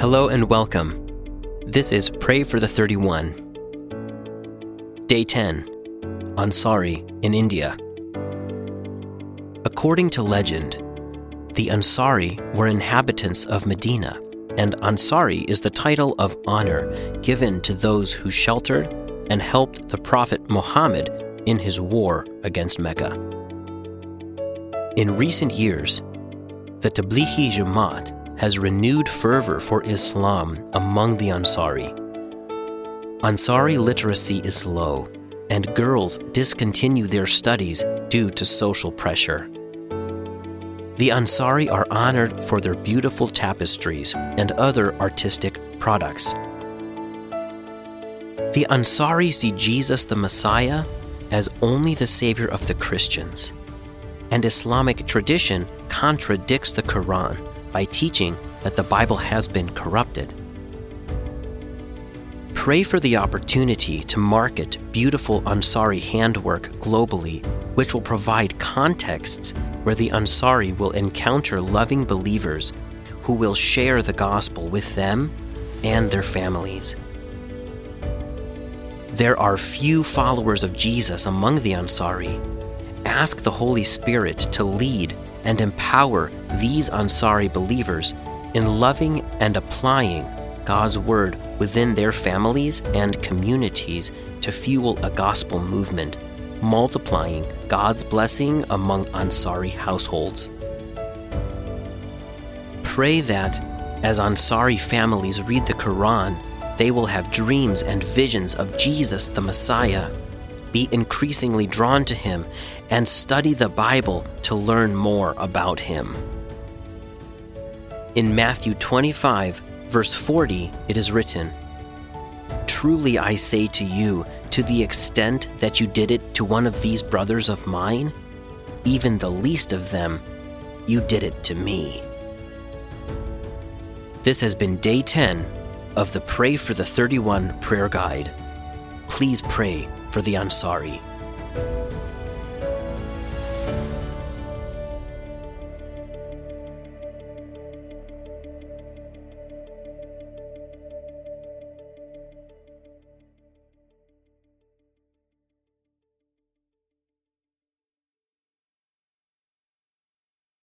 Hello and welcome. This is Pray for the 31. Day 10 Ansari in India. According to legend, the Ansari were inhabitants of Medina, and Ansari is the title of honor given to those who sheltered and helped the Prophet Muhammad in his war against Mecca. In recent years, the Tablighi Jamaat has renewed fervor for Islam among the Ansari. Ansari literacy is low, and girls discontinue their studies due to social pressure. The Ansari are honored for their beautiful tapestries and other artistic products. The Ansari see Jesus the Messiah as only the Savior of the Christians, and Islamic tradition contradicts the Quran by teaching that the Bible has been corrupted. Pray for the opportunity to market beautiful Ansari handwork globally, which will provide contexts where the Ansari will encounter loving believers who will share the gospel with them and their families. There are few followers of Jesus among the Ansari. Ask the Holy Spirit to lead and empower these Ansari believers in loving and applying God's Word within their families and communities to fuel a gospel movement, multiplying God's blessing among Ansari households. Pray that, as Ansari families read the Quran, they will have dreams and visions of Jesus the Messiah, be increasingly drawn to him, and study the Bible to learn more about him. In Matthew 25, verse 40, it is written Truly I say to you, to the extent that you did it to one of these brothers of mine, even the least of them, you did it to me. This has been day 10 of the Pray for the 31 prayer guide. Please pray for the Ansari.